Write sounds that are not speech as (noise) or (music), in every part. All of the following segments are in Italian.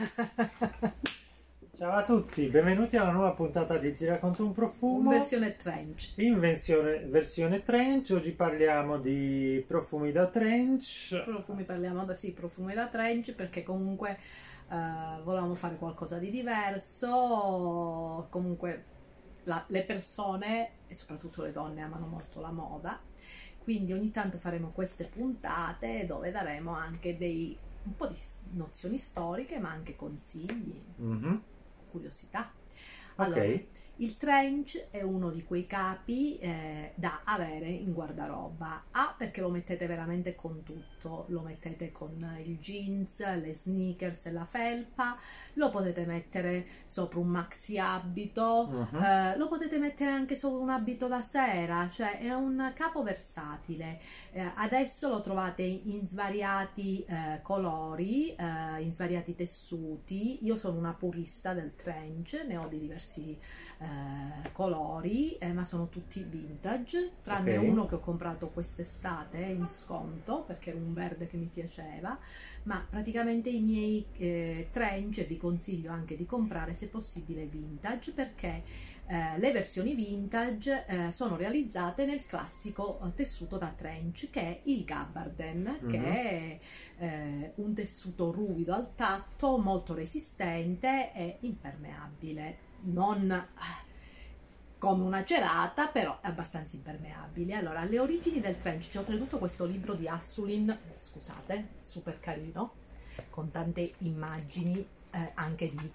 (laughs) Ciao a tutti, benvenuti alla nuova puntata di Ti racconto un profumo. Versione trench. In versione, versione trench, oggi parliamo di profumi da trench. Profumi, parliamo da sì, profumi da trench perché comunque eh, volevamo fare qualcosa di diverso. Comunque la- le persone e soprattutto le donne amano molto la moda. Quindi ogni tanto faremo queste puntate dove daremo anche dei, un po' di nozioni storiche, ma anche consigli, Mhm, curiosità. Allora, il trench è uno di quei capi eh, da avere in guardaroba. A perché lo mettete veramente con tutto, lo mettete con il jeans, le sneakers e la felpa, lo potete mettere sopra un maxi abito, Mhm. eh, lo potete mettere anche sopra un abito da sera, cioè è un capo versatile. Eh, adesso lo trovate in svariati eh, colori, eh, in svariati tessuti. Io sono una purista del trench, ne ho di diversi eh, colori, eh, ma sono tutti vintage, tranne Ok. uno che ho comprato quest'estate in sconto perché era un verde che mi piaceva. Ma praticamente i miei eh, trench vi consiglio anche di comprare se possibile vintage perché eh, le versioni vintage eh, sono realizzate nel classico eh, tessuto da trench che è il gabardine, che Mhm. è eh, un tessuto ruvido al tatto, molto resistente e impermeabile. Non eh, come una celata, però è abbastanza impermeabile. Allora, le origini del trench, c'è oltretutto questo libro di Assulin, scusate, super carino, con tante immagini eh, anche di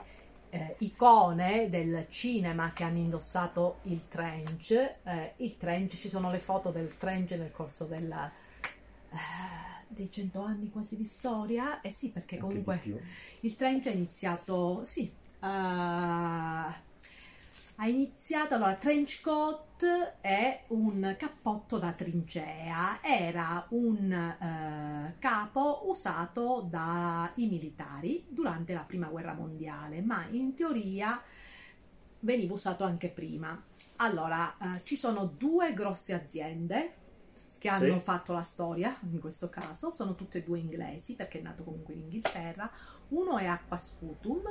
eh, icone del cinema che hanno indossato il trench. Eh, il trench, ci sono le foto del trench nel corso della, eh, dei cento anni quasi di storia. Eh sì, perché comunque il trench è iniziato, sì, ha iniziato, allora, trench coat è un cappotto da trincea, era un eh, capo usato dai militari durante la prima guerra mondiale, ma in teoria veniva usato anche prima. Allora, eh, ci sono due grosse aziende che hanno Sì. fatto la storia, in questo caso, sono tutte e due inglesi perché è nato comunque in Inghilterra. Uno è Aqua Scutum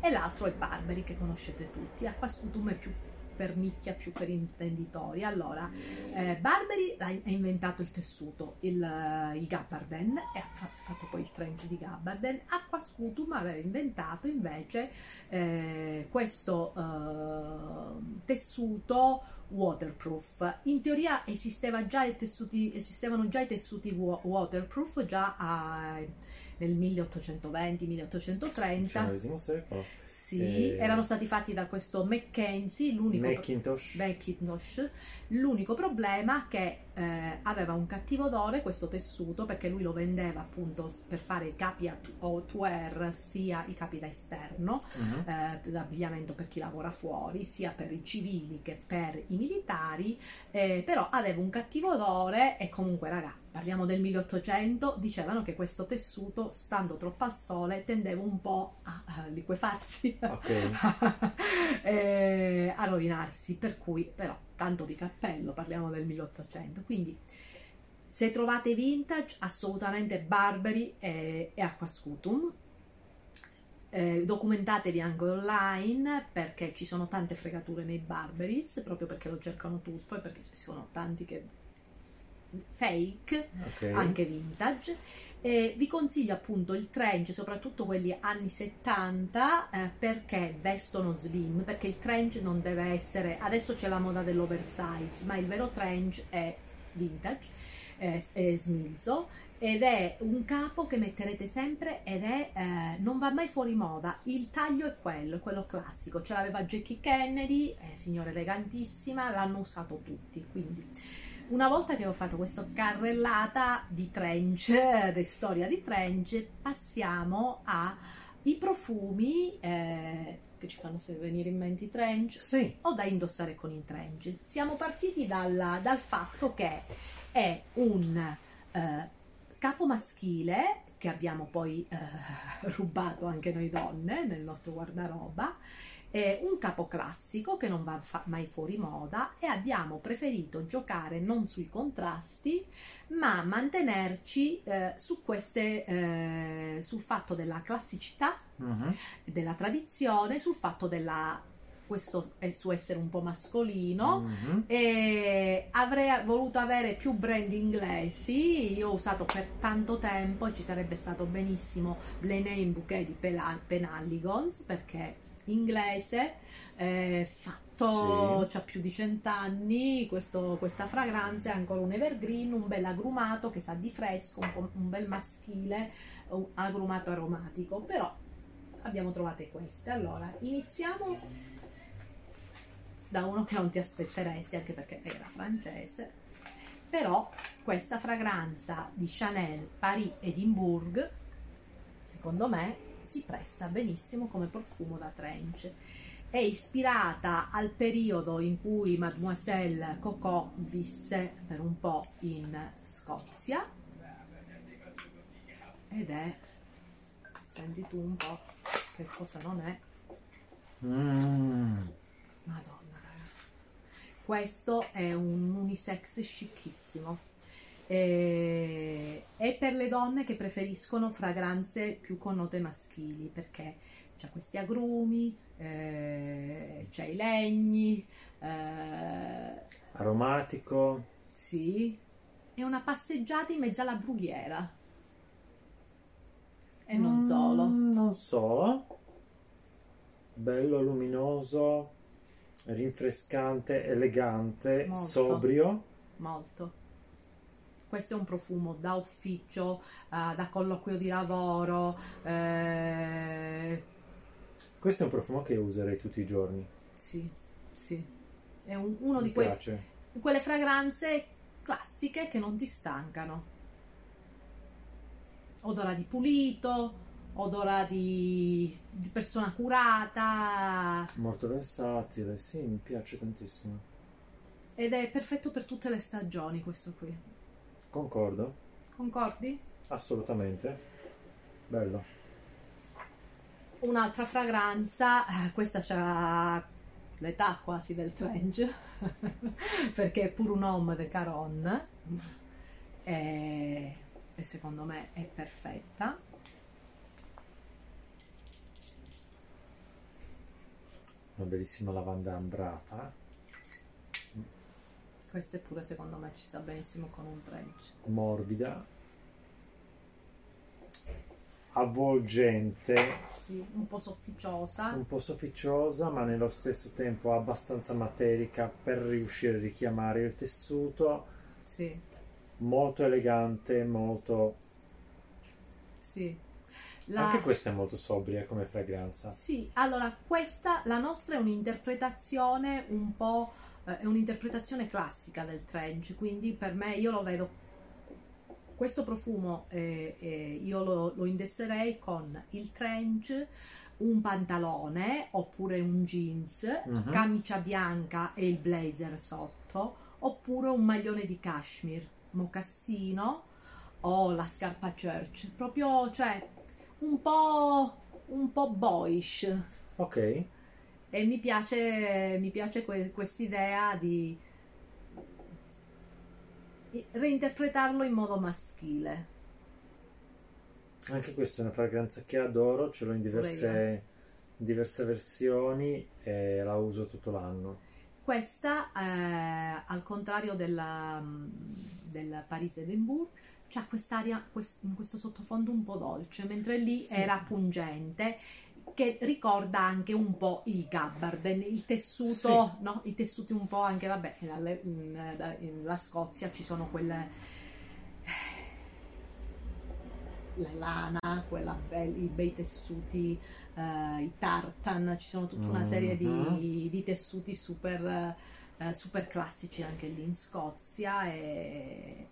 e l'altro è Barberi che conoscete tutti. Aqua Scutum è più per nicchia, più per intenditori. Allora, eh, Barberi ha ha inventato il tessuto, il, eh, il gabardine e ha fatto, fatto poi il trench di gabardine. Aqua Scutum aveva inventato invece eh, questo eh, tessuto waterproof. In teoria esisteva già i tessuti, esistevano già i tessuti wa- waterproof già a- nel 1820-1830. XIX secolo. Sì, Eh, erano stati fatti da questo Mackenzie, l'unico Macintosh. Macintosh. L'unico problema che eh, aveva un cattivo odore questo tessuto perché lui lo vendeva appunto per fare i capi a outwear sia i capi da esterno Mhm. eh, l'abbigliamento per chi lavora fuori, sia per i civili che per i militari, eh, però aveva un cattivo odore e comunque, raga, parliamo del 1800, dicevano che questo tessuto, stando troppo al sole, tendeva un po' a, a liquefarsi, Ok. (laughs) eh, a rovinarsi, per cui, però, tanto di cappello, parliamo del 1800, quindi... Se trovate vintage, assolutamente Barberi e, e Aqua Scutum. Eh, documentatevi anche online perché ci sono tante fregature nei Barberis, proprio perché lo cercano tutto e perché ci sono tanti che fake, Ok. anche vintage. E vi consiglio appunto il trench, soprattutto quelli anni 70, eh, perché vestono slim, perché il trench non deve essere, adesso c'è la moda dell'oversize, ma il vero trench è vintage, è, è smilzo ed è un capo che metterete sempre ed è eh, non va mai fuori moda. Il taglio è quello, è quello classico. Ce l'aveva Jackie Kennedy eh, signora elegantissima l'hanno usato tutti quindi. Una volta che ho fatto questa carrellata di trench (laughs) di storia di trench passiamo ai profumi eh, che ci fanno venire in mente i trench. Sì. o da indossare con i trench. Siamo partiti dalla- dal fatto che è un eh, capo maschile che abbiamo poi eh, (laughs) rubato anche noi donne nel nostro guardaroba è un capo classico che non va mai fuori moda e abbiamo preferito giocare non sui contrasti ma mantenerci eh, su queste, eh, sul fatto della classicità, Mhm. della tradizione, sul fatto della questo è su essere un po' mascolino Mhm. e avrei voluto avere più brand inglesi io ho usato per tanto tempo e ci sarebbe stato benissimo Blenheim Bouquet di Penalligons perché inglese eh, fatto Sì. c'ha più di cent'anni questo- questa fragranza è ancora un evergreen un bel agrumato che sa di fresco un, un bel maschile un agrumato aromatico però abbiamo trovate queste allora iniziamo da uno che non ti aspetteresti anche perché era francese però questa fragranza di Chanel Paris Edinburgh secondo me si presta benissimo come profumo da trench è ispirata al periodo in cui Mademoiselle Coco visse per un po' in Scozia ed è senti tu un po' che cosa non è Mm. Madonna. Questo è un unisex scicchissimo. E- È per le donne che preferiscono fragranze più con note maschili perché c'ha questi agrumi, eh, c'ha i legni, eh, Aromatico. sì, è una passeggiata in mezzo alla brughiera. E non Mm, solo. Non solo. Bello, luminoso, rinfrescante, elegante, Molto. sobrio. molto. Questo è un profumo da ufficio, eh, da colloquio di lavoro. eh, Questo è un profumo che userei tutti i giorni. sì, sì. È un- uno Mi di quei- quelle fragranze classiche che non ti stancano. Odora di pulito, odora di, di persona curata Molto versatile, sì, mi piace tantissimo. ed è perfetto per tutte le stagioni questo qui. Concordo, Concordi? assolutamente. Bello. Un'altra fragranza, eh, questa c'ha l'età quasi del trench, (laughs) perché è pure un homme de Caron e, e secondo me è perfetta. Una bellissima lavanda ambrata, Questa è pure secondo me ci sta benissimo con un trench. morbida, avvolgente, Sì, un po' sofficiosa. un po' sofficiosa, ma nello stesso tempo abbastanza materica per riuscire a richiamare il tessuto. Sì, Molto elegante, molto. sì. La- Anche questa è molto sobria come fragranza. Sì, allora questa, la nostra è un'interpretazione un po', eh, è un'interpretazione classica del trench, quindi per me io lo vedo, questo profumo eh, eh, io lo, lo indesserei con il trench, un pantalone oppure un jeans, Mhm. camicia bianca e il blazer sotto, oppure un maglione di cashmere, mocassino o la scarpa church, proprio, cioè, un po', un po' boyish. Ok, E mi piace, mi piace que- quest'idea di reinterpretarlo in modo maschile. anche questa è una fragranza che adoro, ce l'ho in diverse, in diverse versioni e la uso tutto l'anno. Questa, eh, al contrario della, del Paris Edinburgh, c'ha quest'aria, quest- questo sottofondo un po' dolce, mentre lì Sì. era pungente, che ricorda anche un po' il gabbarden, il tessuto, no? I tessuti un po' anche, vabbè, dalle- in, da- in la Scozia ci sono quelle... La lana, quella i bei tessuti, eh, i tartan, ci sono tutta una serie di, Mhm. di tessuti super, eh, super classici anche lì in Scozia e,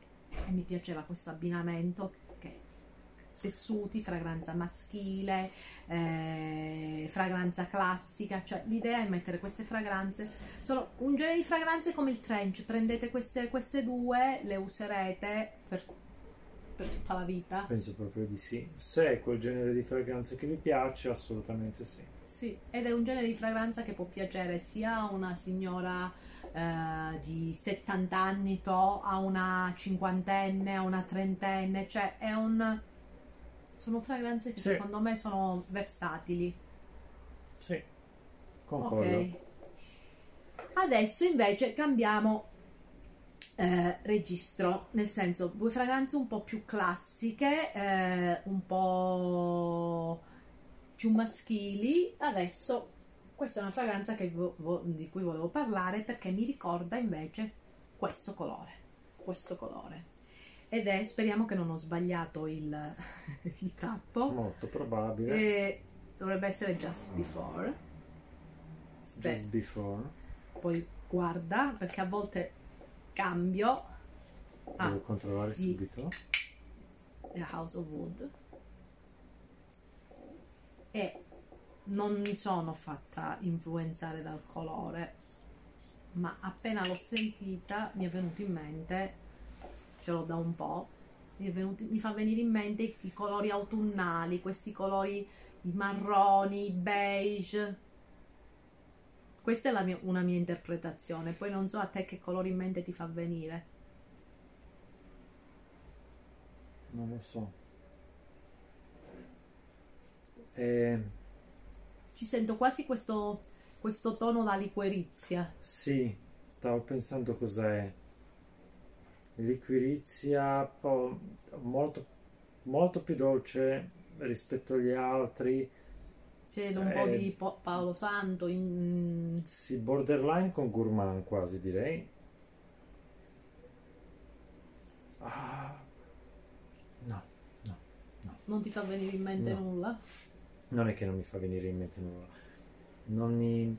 e mi piaceva questo abbinamento che tessuti, fragranza maschile, eh, fragranza classica, cioè l'idea è mettere queste fragranze, sono un genere di fragranze come il trench, prendete queste, queste due, le userete per per tutta la vita? Penso proprio di sì. Se è quel genere di fragranza che vi piace, assolutamente sì. Sì, ed è un genere di fragranza che può piacere sia a una signora eh, di 70 anni to, a una cinquantenne, a una trentenne, cioè è un... sono fragranze che Sì. secondo me sono versatili. Sì, concordo. Ok. Adesso invece cambiamo eh, registro, nel senso due fragranze un po' più classiche, eh, un po' più maschili. Adesso questa è una fragranza che vo- vo- di cui volevo parlare perché mi ricorda invece questo colore, questo colore. Ed è, speriamo che non ho sbagliato il, (laughs) il tappo. Molto probabile. E dovrebbe essere Just Before. Aspetta, Just before. poi guarda perché a volte cambio. Ah, Devo controllare di- subito. The House of Wood. E non mi sono fatta influenzare dal colore, ma appena l'ho sentita mi è venuto in mente, ce l'ho da un po', mi, venuto- mi fa venire in mente i, colori autunnali, questi colori i marroni, i beige. Questa è mia- una mia interpretazione, poi non so a te che colori in mente ti fa venire. Non lo so. Eh, Ci sento quasi questo, questo tono da liquerizia. sì, stavo pensando cos'è. Liquirizia molto, molto più dolce rispetto agli altri. C'è un po' Eh. di Po- Paolo Santo. in- Sì, borderline con gourmand quasi direi. Ah, no, Non ti fa venire in mente No. nulla? Non è che non mi fa venire in mente nulla. Non mi...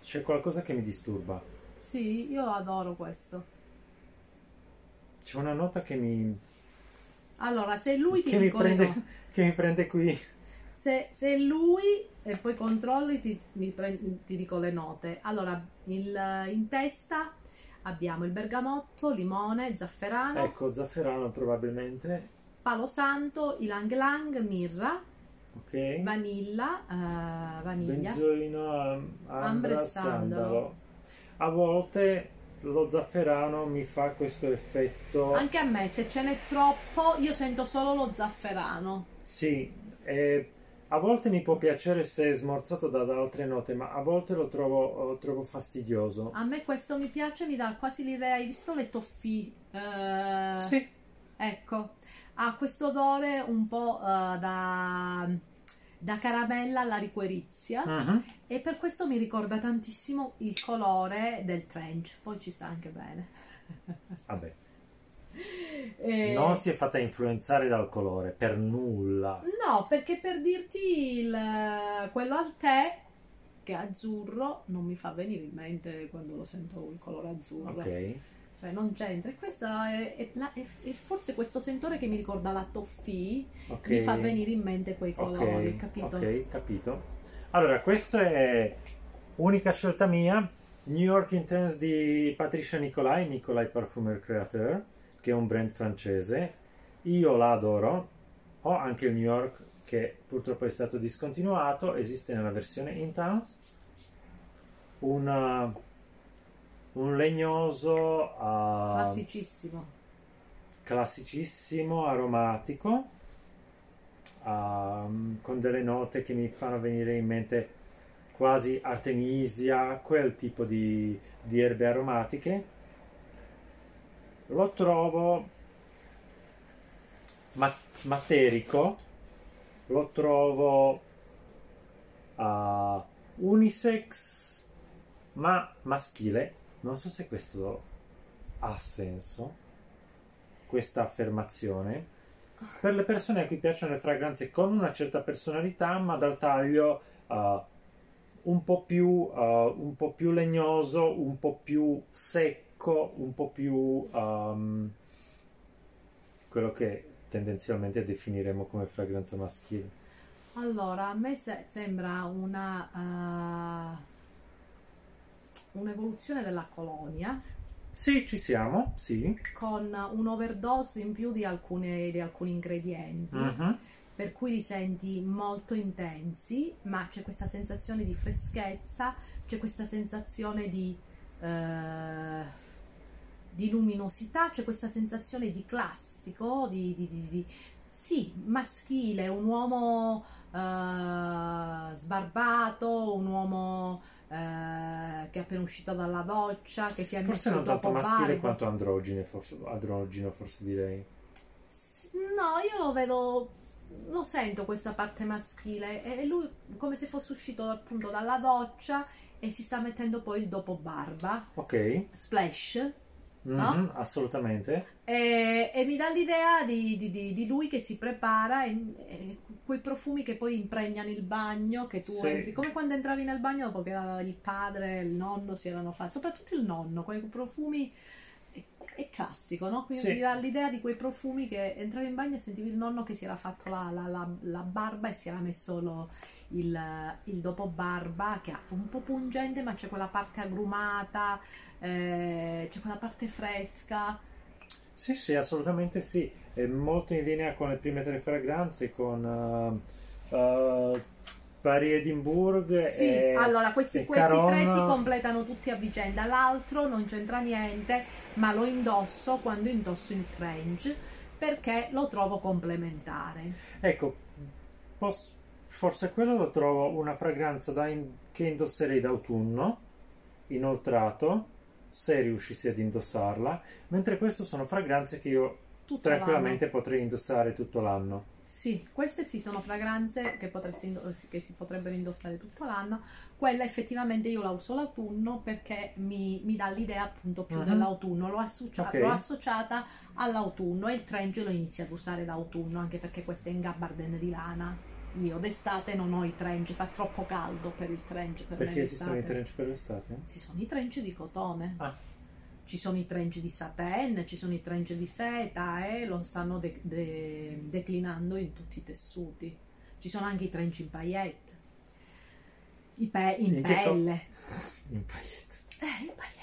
C'è qualcosa che mi disturba. Sì, io adoro questo. C'è una nota che mi, Allora, se lui ti che mi, dico di prende, no. (laughs) che mi prende qui. Se, se lui e poi controlli ti, mi pre- ti dico le note. Allora, il- in testa abbiamo il bergamotto, limone, zafferano, Ecco, zafferano probabilmente. Palo santo, ilang lang, mirra, Ok. vanilla, eh, vaniglia. Benzolino, am- Ambre ambra, sandalo. sandalo. A volte lo zafferano mi fa questo effetto. Anche a me, se ce n'è troppo, io sento solo lo zafferano. Sì, eh, a volte mi può piacere se è smorzato da, da altre note, ma a volte lo trovo, lo trovo fastidioso. A me questo mi piace, mi dà quasi l'idea, hai visto le toffee? Eh, Sì, Ecco, ha questo odore un po' eh, da, da caramella alla riquerizia Mhm. e per questo mi ricorda tantissimo il colore del trench, poi ci sta anche bene. vabbè. (laughs) E- Non si è fatta influenzare dal colore, per nulla. No, perché per dirti il- quello al tè che è azzurro non mi fa venire in mente quando lo sento il colore azzurro. Ok. Cioè non c'entra. E questa è, è la- è- forse questo sentore che mi ricorda la toffee ok. mi fa venire in mente quei colori, Ok, capito? Ok, capito. Allora, questa è unica scelta mia. New York Intense di Patricia Nicolai, Nicolai Parfumer Createur, che è un brand francese. Io la adoro. Ho anche il New York che purtroppo è stato discontinuato, esiste nella versione Intense. Una- un legnoso ah, Classicissimo. classicissimo, aromatico, ehm, con delle note che mi fanno venire in mente quasi artemisia, quel tipo di, di erbe aromatiche. Lo trovo ma- materico, lo trovo ah, unisex, ma maschile. Non so se questo ha senso questa affermazione per le persone a cui piacciono le fragranze con una certa personalità ma dal taglio uh, un po' più uh, un po' più legnoso un po' più secco un po' più um, quello che tendenzialmente definiremo come fragranza maschile. Allora, a me se- sembra una eh, un'evoluzione della colonia Sì, ci siamo, sì. con un overdose in più di, alcune- di alcuni ingredienti. Mhm. per cui li senti molto intensi, ma c'è questa sensazione di freschezza, c'è questa sensazione di, eh, di luminosità, c'è questa sensazione di classico, di, di- di- di- sì, maschile, un uomo eh, sbarbato, un uomo eh, che è appena uscito dalla doccia, che si è Forse messo non tanto maschile barba. quanto androgine, forse, androgino, forse direi. No, io lo vedo, lo sento questa parte maschile. E lui come se fosse uscito appunto dalla doccia e si sta mettendo poi il dopo barba, Ok, splash, Mhm, No? assolutamente. e, e mi dà l'idea di, di- di- di lui che si prepara e, e quei profumi che poi impregnano il bagno, che tu Sì. entri, come quando entravi nel bagno dopo che il padre, il nonno si erano fatti, soprattutto il nonno, quei profumi è, è classico, no? Quindi Sì. mi dà l'idea di quei profumi che entravi in bagno e sentivi il nonno che si era fatto la, la- la- la barba e si era messo lo- il, il dopo barba che è un po' pungente ma c'è quella parte agrumata, eh, c'è quella parte fresca. Sì, sì, assolutamente sì. È molto in linea con le prime tre fragranze, con uh, uh, Paris Edinburgh Sì, e, allora questi, questi tre Caron. si completano tutti a vicenda, l'altro non c'entra niente, ma lo indosso quando indosso il trench perché lo trovo complementare. Ecco, pos- forse quello lo trovo una fragranza in- che indosserei d'autunno, inoltrato, se riuscissi ad indossarla, mentre questo sono fragranze che io Tutto tranquillamente potrei indossare tutto l'anno. Sì, queste sì sono fragranze che, potresti indo- che si potrebbero indossare tutto l'anno. Quella effettivamente io la uso l'autunno perché mi, mi dà l'idea appunto più Mhm. dell'autunno. L'ho, associa- Ok. l'ho associata all'autunno e il trench lo inizio ad usare d'autunno anche perché questo è in gabardine di lana. Io d'estate non ho i trench, fa troppo caldo per il trench per Perché esistono i trench per l'estate? Ci sono i trench di cotone. Ah. Ci sono i trench di satin, ci sono i trench di seta e lo stanno de- de- declinando in tutti i tessuti. Ci sono anche i trench in paillette, i pe- in, In pelle. (laughs) In paillette. Eh, in paillette.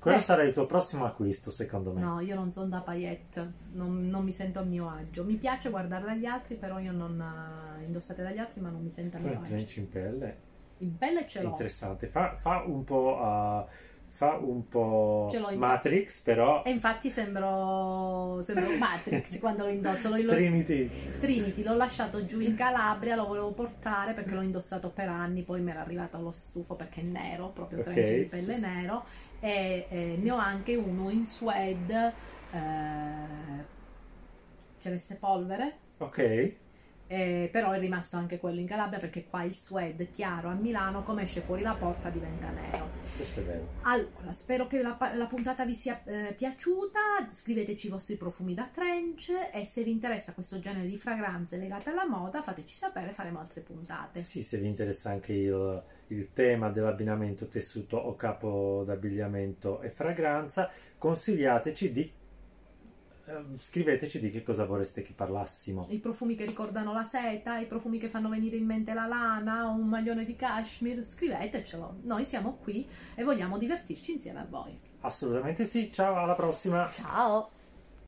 Quello Beh. sarà il tuo prossimo acquisto, secondo me. No, io non sono da paillette, non, non mi sento a mio agio. Mi piace guardare dagli altri, però io non eh, indossate dagli altri, ma non mi sento a mio il agio. trench in pelle In pelle ce l'ho. interessante. Fa, fa un po', uh, fa un po' Matrix, però E infatti sembro, sembro (laughs) Matrix quando lo indosso. Lo, Trinity. Trinity l'ho lasciato giù in Calabria, lo volevo portare perché l'ho indossato per anni, poi mi era arrivato allo stufo perché è nero, proprio Ok. trench di pelle nero e eh, ne ho anche uno in suede eh, celeste polvere Ok. Eh, però è rimasto anche quello in Calabria perché qua il suede chiaro a Milano come esce fuori la porta diventa nero Questo è vero. allora, spero che la, la puntata vi sia eh, piaciuta. Scriveteci i vostri profumi da trench e se vi interessa questo genere di fragranze legate alla moda, fateci sapere, faremo altre puntate. Sì, se vi interessa anche il, il tema dell'abbinamento tessuto o capo d'abbigliamento e fragranza, consigliateci di scriveteci di che cosa vorreste che parlassimo. I profumi che ricordano la seta, i profumi che fanno venire in mente la lana o un maglione di cashmere, scrivetecelo. Noi siamo qui e vogliamo divertirci insieme a voi. Assolutamente sì, ciao, alla prossima! Ciao!